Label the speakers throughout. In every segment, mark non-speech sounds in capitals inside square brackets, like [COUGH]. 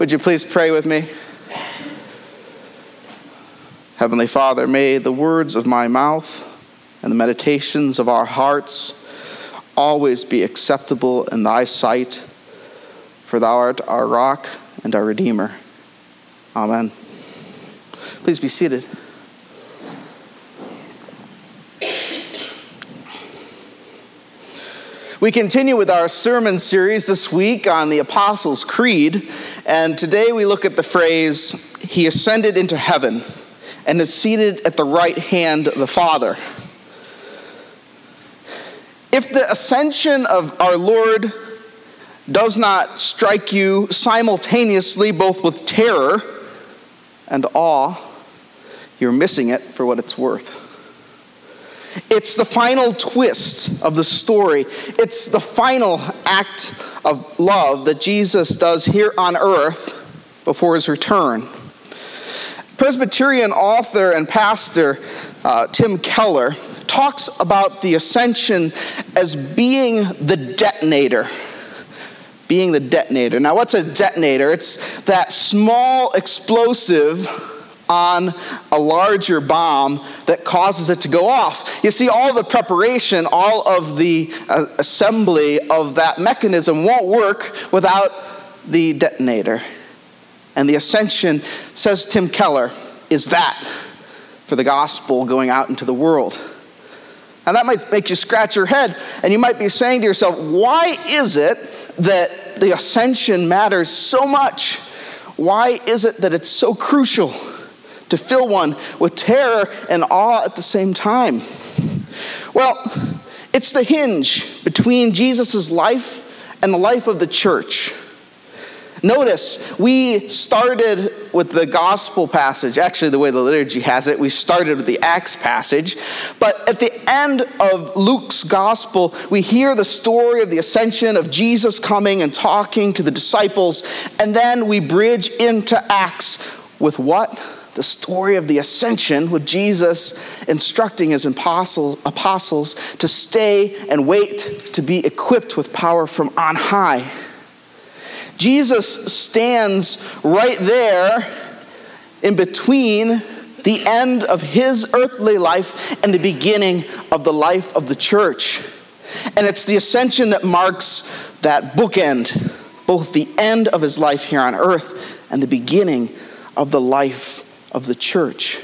Speaker 1: Would you please pray with me? Heavenly Father, may the words of my mouth and the meditations of our hearts always be acceptable in thy sight, for thou art our rock and our Redeemer. Amen. Please be seated. We continue with our sermon series this week on the Apostles' Creed, and today we look at the phrase, He ascended into heaven and is seated at the right hand of the Father. If the ascension of our Lord does not strike you simultaneously, both with terror and awe, you're missing it for what it's worth. It's the final twist of the story. It's the final act of love that Jesus does here on earth before his return. Presbyterian author and pastor uh, Tim Keller talks about the ascension as being the detonator. Being the detonator. Now, what's a detonator? It's that small explosive on a larger bomb that causes it to go off. You see, all the preparation, all of the uh, assembly of that mechanism won't work without the detonator. And the ascension, says Tim Keller, is that for the gospel going out into the world. And that might make you scratch your head, and you might be saying to yourself, why is it that the ascension matters so much? Why is it that it's so crucial? To fill one with terror and awe at the same time? Well, it's the hinge between Jesus' life and the life of the church. Notice, we started with the gospel passage. Actually, the way the liturgy has it, we started with the Acts passage. But at the end of Luke's gospel, we hear the story of the ascension of Jesus coming and talking to the disciples. And then we bridge into Acts with what? The story of the ascension with Jesus instructing his apostles to stay and wait to be equipped with power from on high. Jesus stands right there in between the end of his earthly life and the beginning of the life of the church. And it's the ascension that marks that bookend, both the end of his life here on earth and the beginning of the life of the church.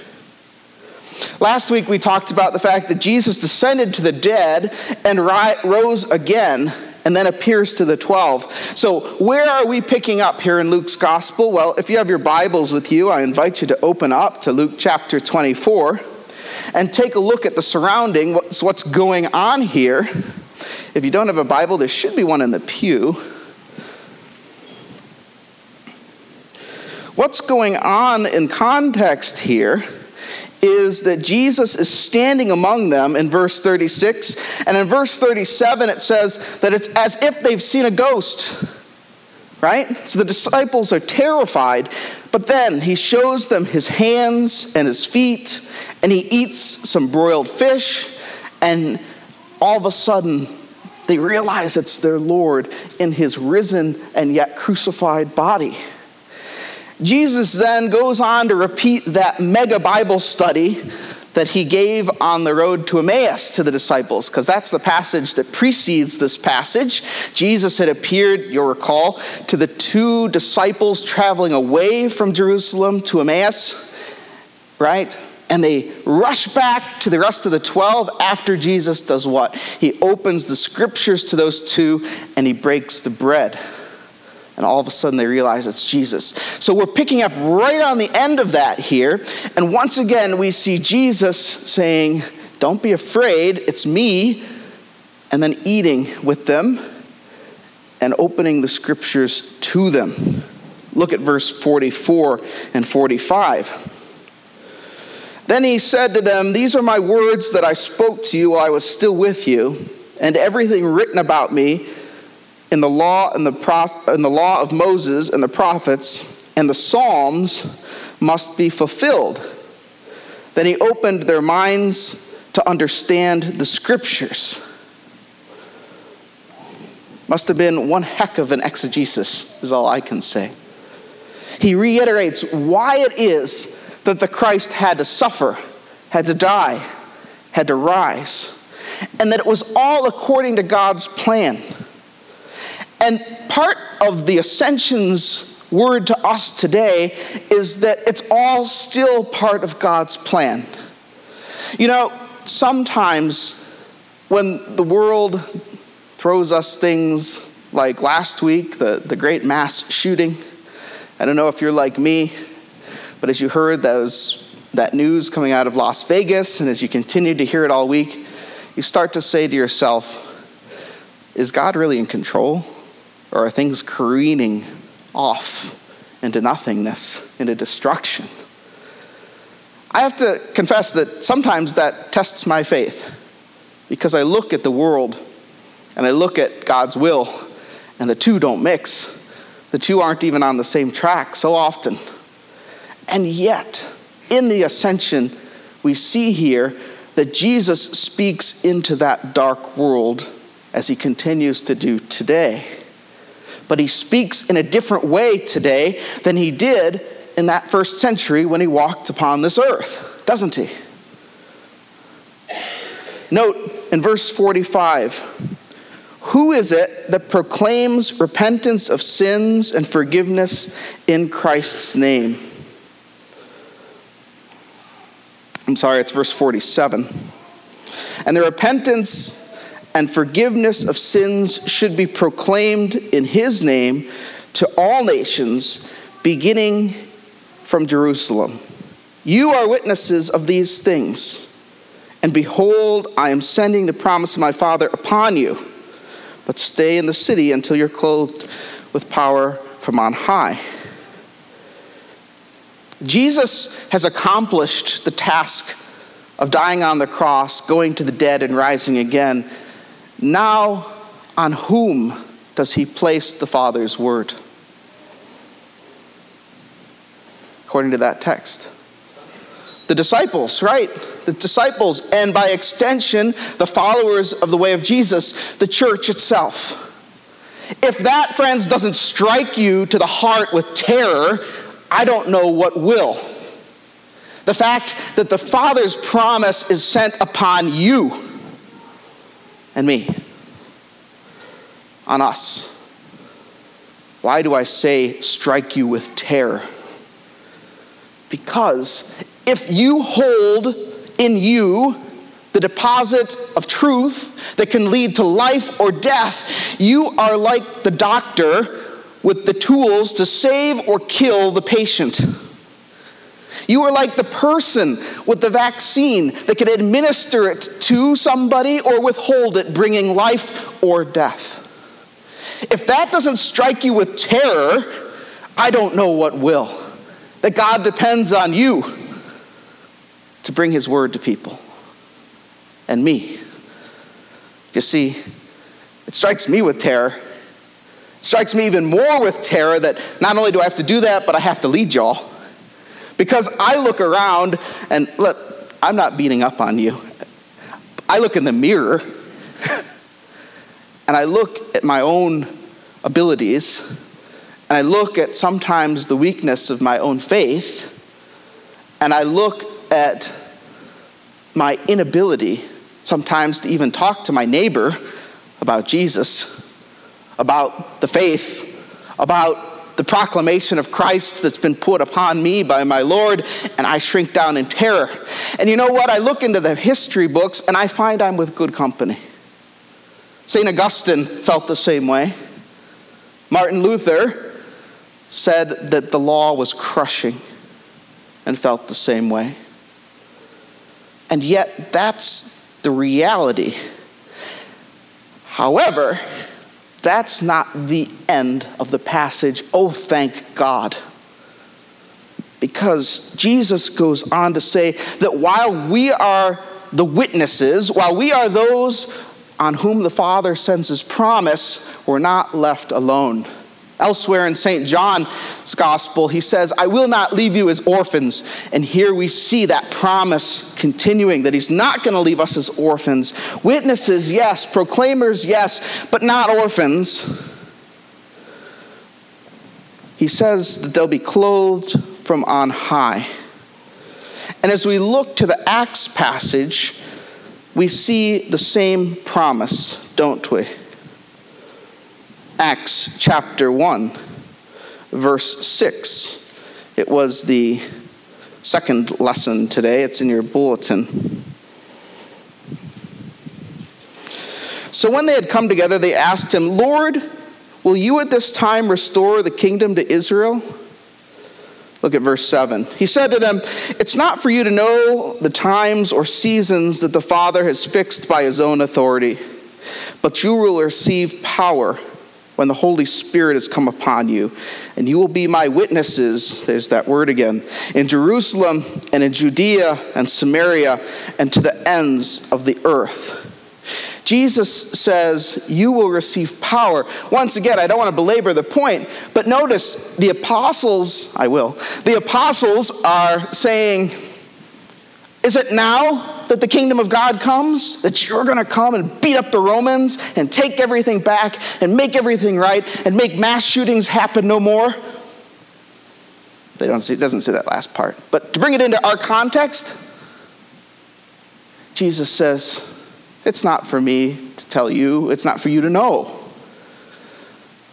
Speaker 1: Last week we talked about the fact that Jesus descended to the dead and rose again and then appears to the 12. So, where are we picking up here in Luke's gospel? Well, if you have your Bibles with you, I invite you to open up to Luke chapter 24 and take a look at the surrounding, what's, what's going on here. If you don't have a Bible, there should be one in the pew. What's going on in context here is that Jesus is standing among them in verse 36. And in verse 37, it says that it's as if they've seen a ghost, right? So the disciples are terrified. But then he shows them his hands and his feet, and he eats some broiled fish, and all of a sudden, they realize it's their Lord in his risen and yet crucified body. Jesus then goes on to repeat that mega Bible study that he gave on the road to Emmaus to the disciples, because that's the passage that precedes this passage. Jesus had appeared, you'll recall, to the two disciples traveling away from Jerusalem to Emmaus, right? And they rush back to the rest of the 12 after Jesus does what? He opens the scriptures to those two and he breaks the bread and all of a sudden they realize it's Jesus. So we're picking up right on the end of that here. And once again, we see Jesus saying, Don't be afraid, it's me. And then eating with them and opening the scriptures to them. Look at verse 44 and 45. Then he said to them, These are my words that I spoke to you while I was still with you, and everything written about me in the law and the, prof- in the law of Moses and the prophets and the Psalms must be fulfilled. Then he opened their minds to understand the scriptures. Must have been one heck of an exegesis, is all I can say. He reiterates why it is that the Christ had to suffer, had to die, had to rise, and that it was all according to God's plan. And part of the ascension's word to us today is that it's all still part of God's plan. You know, sometimes when the world throws us things like last week, the, the great mass shooting, I don't know if you're like me, but as you heard those, that news coming out of Las Vegas, and as you continue to hear it all week, you start to say to yourself, is God really in control? Or are things careening off into nothingness, into destruction? I have to confess that sometimes that tests my faith because I look at the world and I look at God's will, and the two don't mix. The two aren't even on the same track so often. And yet, in the ascension, we see here that Jesus speaks into that dark world as he continues to do today. But he speaks in a different way today than he did in that first century when he walked upon this earth, doesn't he? Note in verse 45 who is it that proclaims repentance of sins and forgiveness in Christ's name? I'm sorry, it's verse 47. And the repentance and forgiveness of sins should be proclaimed in his name to all nations, beginning from Jerusalem. You are witnesses of these things. And behold, I am sending the promise of my Father upon you but stay in the city until you're clothed with power from on high. Jesus has accomplished the task of dying on the cross, going to the dead, and rising again. Now, on whom does he place the Father's word? According to that text. The disciples, right? The disciples, and by extension, the followers of the way of Jesus, the church itself. If that, friends, doesn't strike you to the heart with terror, I don't know what will. The fact that the Father's promise is sent upon you and me, on us. Why do I say strike you with terror? Because if you hold in you the deposit of truth that can lead to life or death, you are like the doctor with the tools to save or kill the patient. You are like the person with the vaccine that can administer it to somebody or withhold it, bringing life or death. If that doesn't strike you with terror, I don't know what will. That God depends on you to bring his word to people and me. You see, it strikes me with terror. It strikes me even more with terror that not only do I have to do that, but I have to lead y'all. Because I look around and look, I'm not beating up on you. I look in the mirror [LAUGHS] and I look at my own abilities and I look at sometimes the weakness of my own faith and I look at my inability sometimes to even talk to my neighbor about Jesus, about the faith, about the proclamation of Christ that's been put upon me by my Lord, and I shrink down in terror. And you know what? I look into the history books and I find I'm with good company. St. Augustine felt the same way. Martin Luther said that the law was crushing and felt the same way. And yet, that's the reality. However, that's not the end of the passage. Oh, thank God. Because Jesus goes on to say that while we are the witnesses, while we are those on whom the Father sends his promise, we're not left alone. Elsewhere in St. John's Gospel, he says, I will not leave you as orphans. And here we see that promise continuing that he's not going to leave us as orphans. Witnesses, yes. Proclaimers, yes. But not orphans. he says that they'll be clothed from on high. And as we look to the Acts passage, we see the same promise, don't we? Acts chapter 1, verse 6. It was the second lesson today, it's in your bulletin. So when they had come together, they asked him, Lord, will you at this time restore the kingdom to Israel? Look at verse 7. He said to them, It's not for you to know the times or seasons that the Father has fixed by his own authority, but you will receive power when the Holy Spirit has come upon you, and you will be my witnesses, there's that word again, in Jerusalem and in Judea and Samaria and to the ends of the earth. Jesus says, You will receive power. Once again, I don't want to belabor the point, but notice the apostles, I will, the apostles are saying, Is it now that the kingdom of God comes, that you're going to come and beat up the Romans and take everything back and make everything right and make mass shootings happen no more. They don't see, it doesn't say that last part. But to bring it into our context, Jesus says, It's not for me to tell you, it's not for you to know.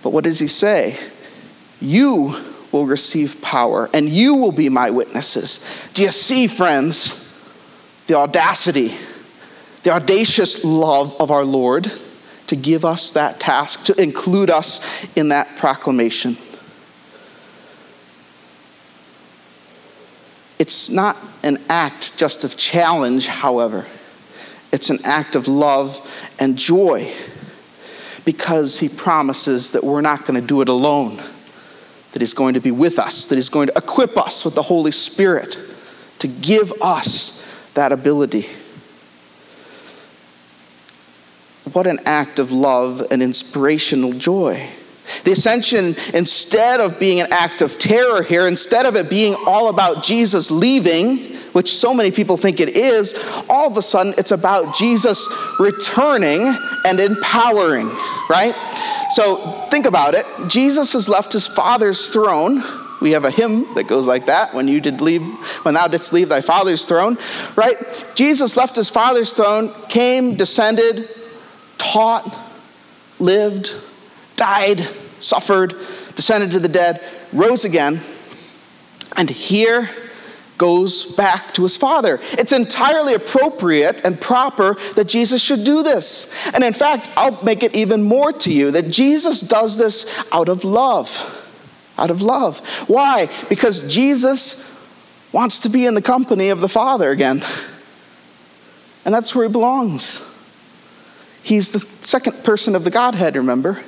Speaker 1: But what does he say? You will receive power and you will be my witnesses. Do you see, friends? The audacity, the audacious love of our Lord to give us that task, to include us in that proclamation. It's not an act just of challenge, however. It's an act of love and joy because he promises that we're not going to do it alone, that he's going to be with us, that he's going to equip us with the Holy Spirit to give us that ability. What an act of love and inspirational joy. The ascension, instead of being an act of terror here, instead of it being all about Jesus leaving, which so many people think it is, all of a sudden it's about Jesus returning and empowering, right? So think about it. Jesus has left his Father's throne we have a hymn that goes like that when you did leave when thou didst leave thy father's throne right jesus left his father's throne came descended taught lived died suffered descended to the dead rose again and here goes back to his father. It's entirely appropriate and proper that Jesus should do this. And in fact, I'll make it even more to you that Jesus does this out of love out of love. Why? Because Jesus wants to be in the company of the Father again. And that's where he belongs. He's the second person of the Godhead, remember?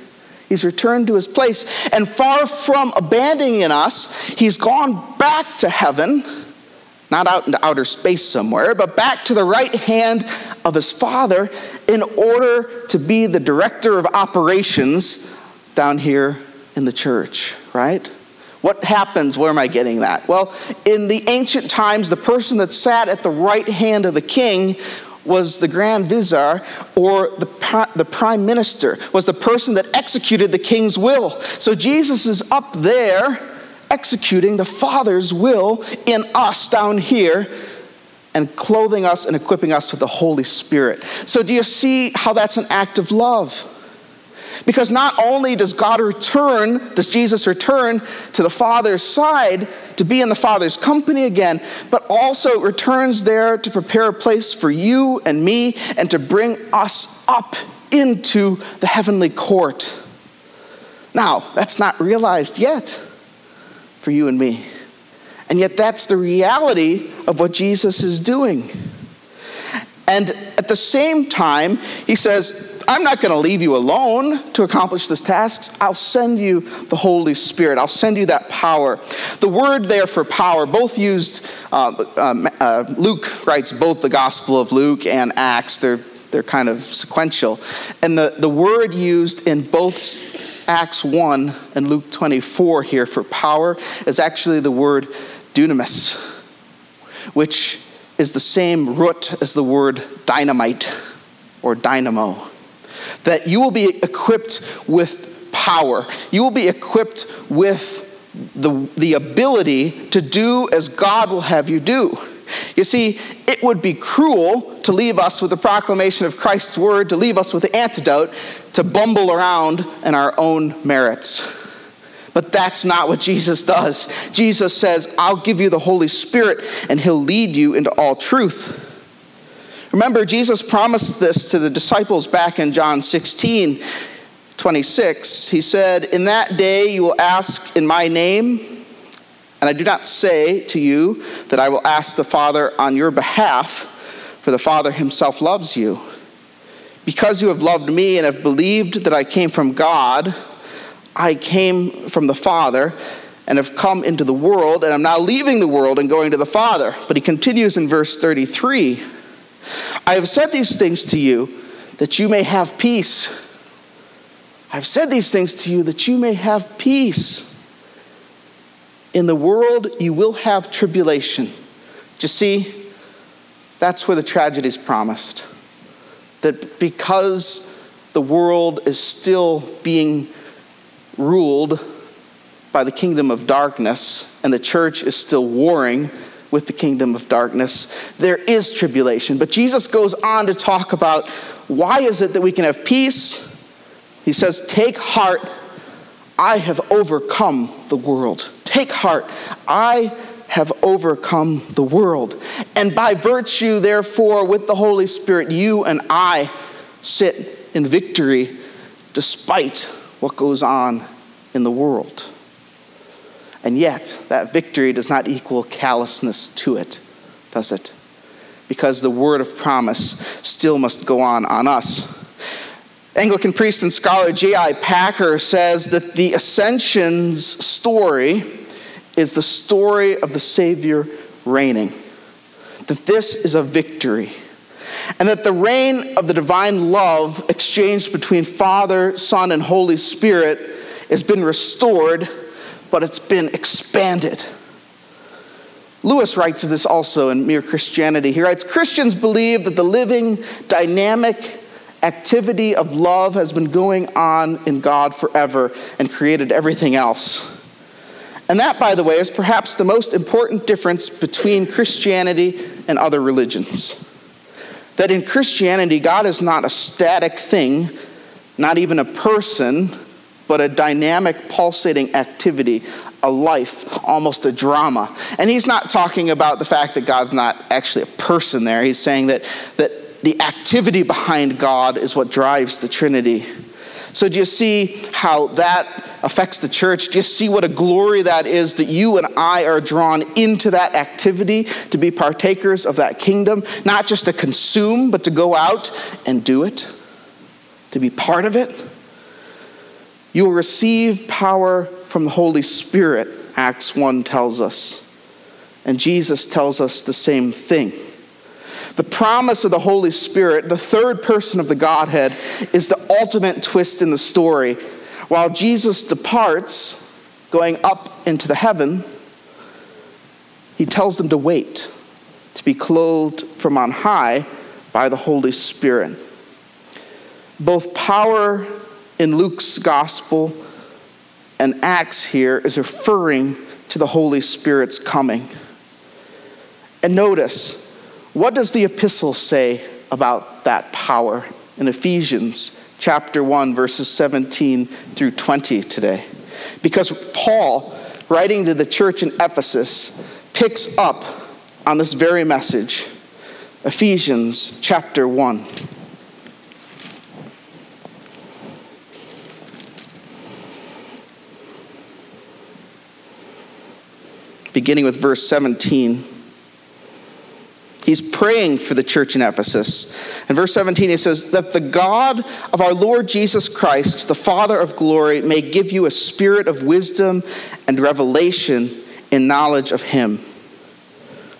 Speaker 1: He's returned to his place. And far from abandoning us, he's gone back to heaven, not out into outer space somewhere, but back to the right hand of his Father in order to be the director of operations down here in the church, right? What happens? Where am I getting that? Well, in the ancient times, the person that sat at the right hand of the king was the grand vizier or the, the prime minister, was the person that executed the king's will. So Jesus is up there executing the Father's will in us down here and clothing us and equipping us with the Holy Spirit. So, do you see how that's an act of love? Because not only does God return, does Jesus return to the Father's side to be in the Father's company again, but also returns there to prepare a place for you and me and to bring us up into the heavenly court. Now, that's not realized yet for you and me. And yet, that's the reality of what Jesus is doing. And at the same time, he says, I'm not going to leave you alone to accomplish this task. I'll send you the Holy Spirit. I'll send you that power. The word there for power, both used, uh, uh, uh, Luke writes both the Gospel of Luke and Acts. They're, they're kind of sequential. And the, the word used in both Acts 1 and Luke 24 here for power is actually the word dunamis, which is the same root as the word dynamite or dynamo. That you will be equipped with power, you will be equipped with the, the ability to do as God will have you do. You see, it would be cruel to leave us with the proclamation of Christ's word, to leave us with the antidote, to bumble around in our own merits. But that's not what Jesus does. Jesus says, I'll give you the Holy Spirit, and He'll lead you into all truth. Remember, Jesus promised this to the disciples back in John 16 26. He said, In that day you will ask in my name, and I do not say to you that I will ask the Father on your behalf, for the Father himself loves you. Because you have loved me and have believed that I came from God, I came from the Father and have come into the world, and I'm now leaving the world and going to the Father. But he continues in verse 33 I have said these things to you that you may have peace. I've said these things to you that you may have peace. In the world, you will have tribulation. Do you see? That's where the tragedy is promised. That because the world is still being ruled by the kingdom of darkness, and the church is still warring with the kingdom of darkness, there is tribulation. But Jesus goes on to talk about why is it that we can have peace? He says, Take heart, I have overcome the world. Take heart, I have overcome the world. And by virtue, therefore, with the Holy Spirit, you and I sit in victory despite what goes on in the world. And yet, that victory does not equal callousness to it, does it? Because the word of promise still must go on on us. Anglican priest and scholar J.I. Packer says that the ascension's story is the story of the Savior reigning. That this is a victory. And that the reign of the divine love exchanged between Father, Son, and Holy Spirit has been restored, but it's been expanded. Lewis writes of this also in Mere Christianity. He writes Christians believe that the living, dynamic activity of love has been going on in God forever and created everything else. And that, by the way, is perhaps the most important difference between Christianity and other religions. That in Christianity, God is not a static thing, not even a person, but a dynamic, pulsating activity, a life, almost a drama. And he's not talking about the fact that God's not actually a person there. He's saying that, that the activity behind God is what drives the Trinity. So, do you see how that affects the church? just see what a glory that is that you and I are drawn into that activity to be partakers of that kingdom? Not just to consume, but to go out and do it, to be part of it. You will receive power from the Holy Spirit, Acts 1 tells us. And Jesus tells us the same thing. The promise of the Holy Spirit, the third person of the Godhead, is the ultimate twist in the story. While Jesus departs, going up into the heaven, he tells them to wait, to be clothed from on high by the Holy Spirit. Both power in Luke's gospel and Acts here is referring to the Holy Spirit's coming. And notice, what does the epistle say about that power in Ephesians chapter 1 verses 17 through 20 today? Because Paul, writing to the church in Ephesus, picks up on this very message. Ephesians chapter 1. Beginning with verse 17. He's praying for the church in Ephesus. In verse 17, he says, That the God of our Lord Jesus Christ, the Father of glory, may give you a spirit of wisdom and revelation in knowledge of him.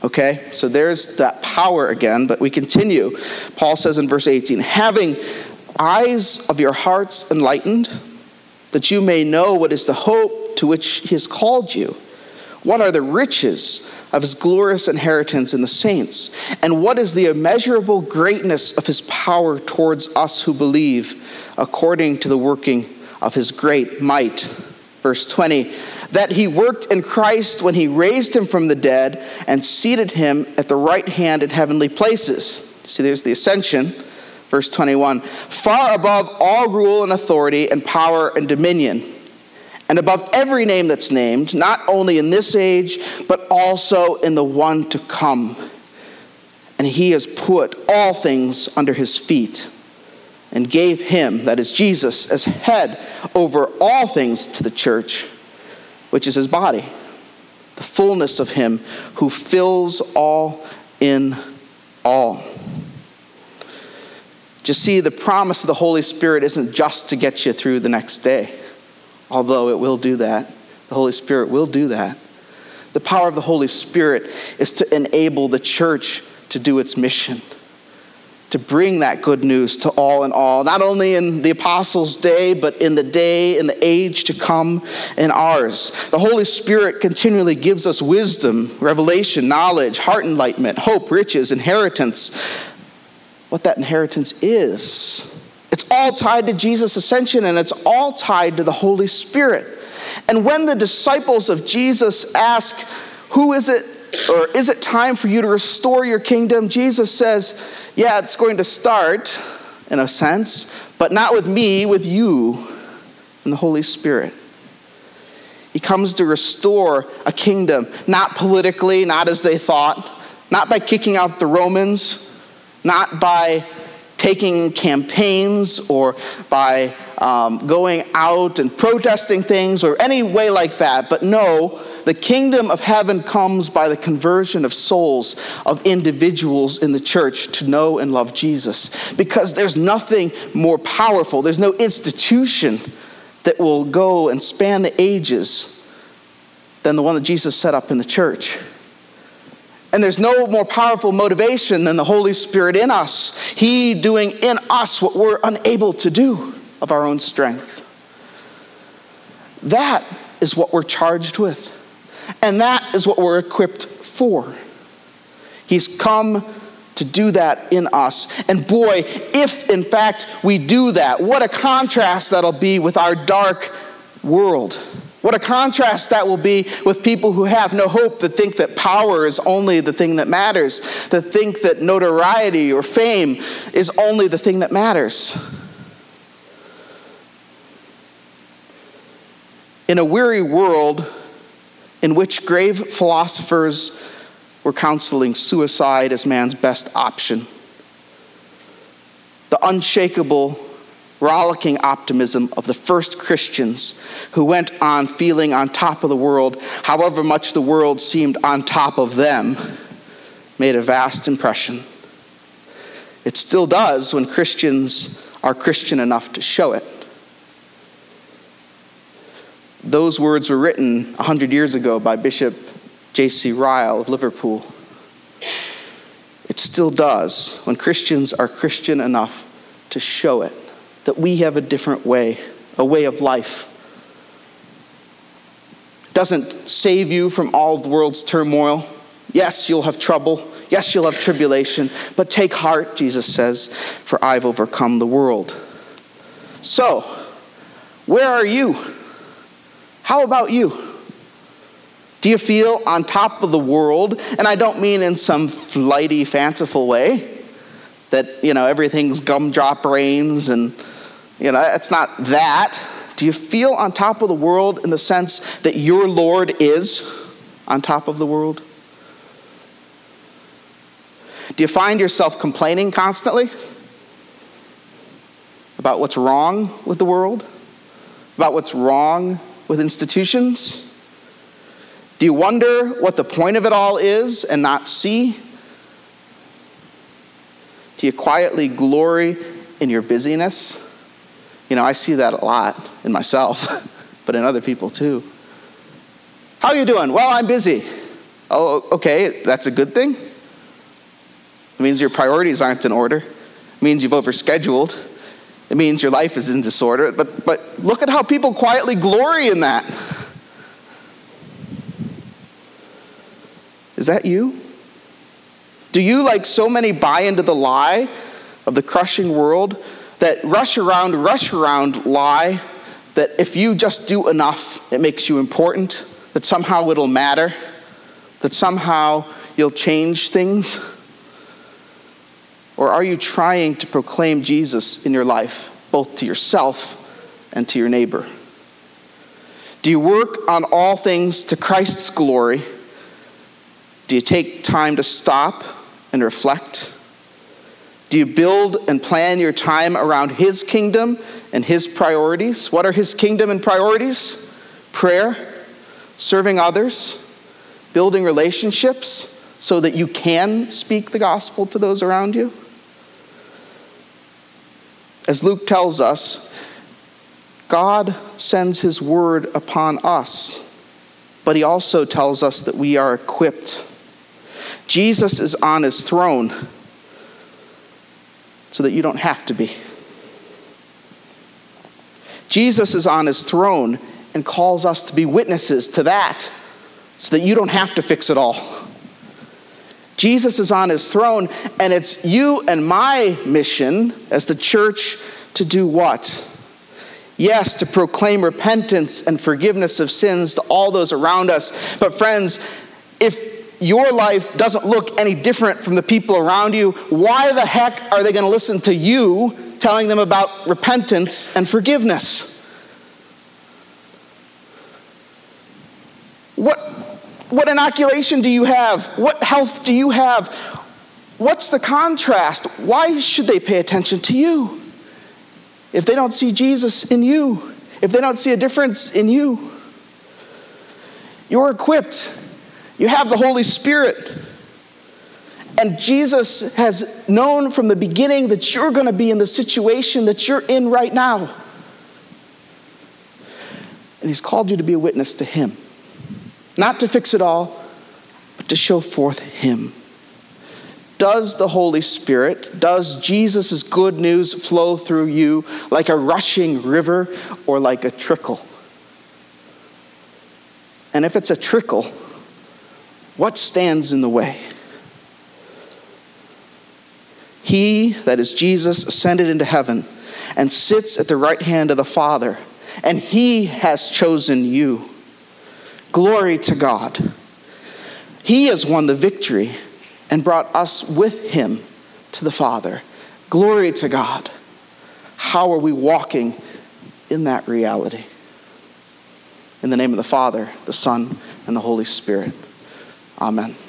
Speaker 1: Okay, so there's that power again, but we continue. Paul says in verse 18, Having eyes of your hearts enlightened, that you may know what is the hope to which he has called you what are the riches of his glorious inheritance in the saints? And what is the immeasurable greatness of his power towards us who believe, according to the working of his great might? Verse 20 that he worked in Christ when he raised him from the dead and seated him at the right hand in heavenly places. See, there's the ascension. Verse 21 far above all rule and authority and power and dominion, and above every name that's named, not only in this age, but also in the one to come. And he has put all things under his feet and gave him, that is Jesus, as head over all things to the church, which is his body, the fullness of him who fills all in all. Just see, the promise of the Holy Spirit isn't just to get you through the next day, although it will do that. The Holy Spirit will do that. The power of the Holy Spirit is to enable the church to do its mission to bring that good news to all and all, not only in the apostles' day, but in the day, in the age to come in ours. The Holy Spirit continually gives us wisdom, revelation, knowledge, heart enlightenment, hope, riches, inheritance. What that inheritance is. All tied to Jesus' ascension and it's all tied to the Holy Spirit. And when the disciples of Jesus ask, Who is it or is it time for you to restore your kingdom? Jesus says, Yeah, it's going to start in a sense, but not with me, with you and the Holy Spirit. He comes to restore a kingdom, not politically, not as they thought, not by kicking out the Romans, not by taking campaigns or by um, going out and protesting things or any way like that, but no, the kingdom of heaven comes by the conversion of souls, of individuals in the church to know and love Jesus. Because there's nothing more powerful, there's no institution that will go and span the ages than the one that Jesus set up in the church. And there's no more powerful motivation than the Holy Spirit in us. He doing in us what we're unable to do of our own strength. That is what we're charged with. And that is what we're equipped for. He's come to do that in us. And boy, if in fact we do that, what a contrast that'll be with our dark world. What a contrast that will be with people who have no hope, that think that power is only the thing that matters, that think that notoriety or fame is only the thing that matters. In a weary world, in which grave philosophers were counseling suicide as man's best option. The unshakable, rollicking optimism of the first Christians who went on feeling on top of the world, however much the world seemed on top of them, made a vast impression. It still does when Christians are Christian enough to show it those words were written 100 years ago by Bishop J.C. Ryle of Liverpool. It still does when Christians are Christian enough to show it, that we have a different way, a way of life. It doesn't save you from all the world's turmoil. Yes, you'll have trouble. Yes, you'll have tribulation. But take heart, Jesus says, for I've overcome the world. So, where are you? How about you? Do you feel on top of the world? And I don't mean in some flighty, fanciful way that, you know, everything's gumdrop rains and, you know, it's not that. Do you feel on top of the world in the sense that your Lord is on top of the world? Do you find yourself complaining constantly about what's wrong with the world? About what's wrong with institutions? Do you wonder what the point of it all is and not see? Do you quietly glory in your busyness? You know, I see that a lot in myself, [LAUGHS] but in other people too. How are you doing? Well, I'm busy. Oh, okay, that's a good thing. It means your priorities aren't in order. It means you've overscheduled. It means your life is in disorder. But, but look at how people quietly glory in that. Is that you? Do you, like so many, buy into the lie of the crushing world? That rush around, rush around lie that if you just do enough, it makes you important, that somehow it'll matter, that somehow you'll change things? Or are you trying to proclaim Jesus in your life, both to yourself and to your neighbor? Do you work on all things to Christ's glory? Do you take time to stop and reflect? Do you build and plan your time around His kingdom and His priorities? What are His kingdom and priorities? Prayer, serving others, building relationships so that you can speak the gospel to those around you? As Luke tells us, God sends His word upon us, but He also tells us that we are equipped. Jesus is on His throne so that you don't have to be. Jesus is on His throne and calls us to be witnesses to that so that you don't have to fix it all. Jesus is on his throne, and it's you and my mission as the church to do what? Yes, to proclaim repentance and forgiveness of sins to all those around us. But, friends, if your life doesn't look any different from the people around you, why the heck are they going to listen to you telling them about repentance and forgiveness? What, what inoculation do you have? What health do you have? What's the contrast? Why should they pay attention to you? If they don't see Jesus in you, if they don't see a difference in you, you're equipped. You have the Holy Spirit. And Jesus has known from the beginning that you're going to be in the situation that you're in right now. And He's called you to be a witness to Him. Not to fix it all, but to show forth Him. Does the Holy Spirit, does Jesus' good news flow through you like a rushing river or like a trickle? And if it's a trickle, what stands in the way? He, that is Jesus, ascended into heaven and sits at the right hand of the Father, and he has chosen you Glory to God. He has won the victory and brought us with him to the Father. Glory to God. How are we walking in that reality? In the name of the Father, the Son, and the Holy Spirit. Amen.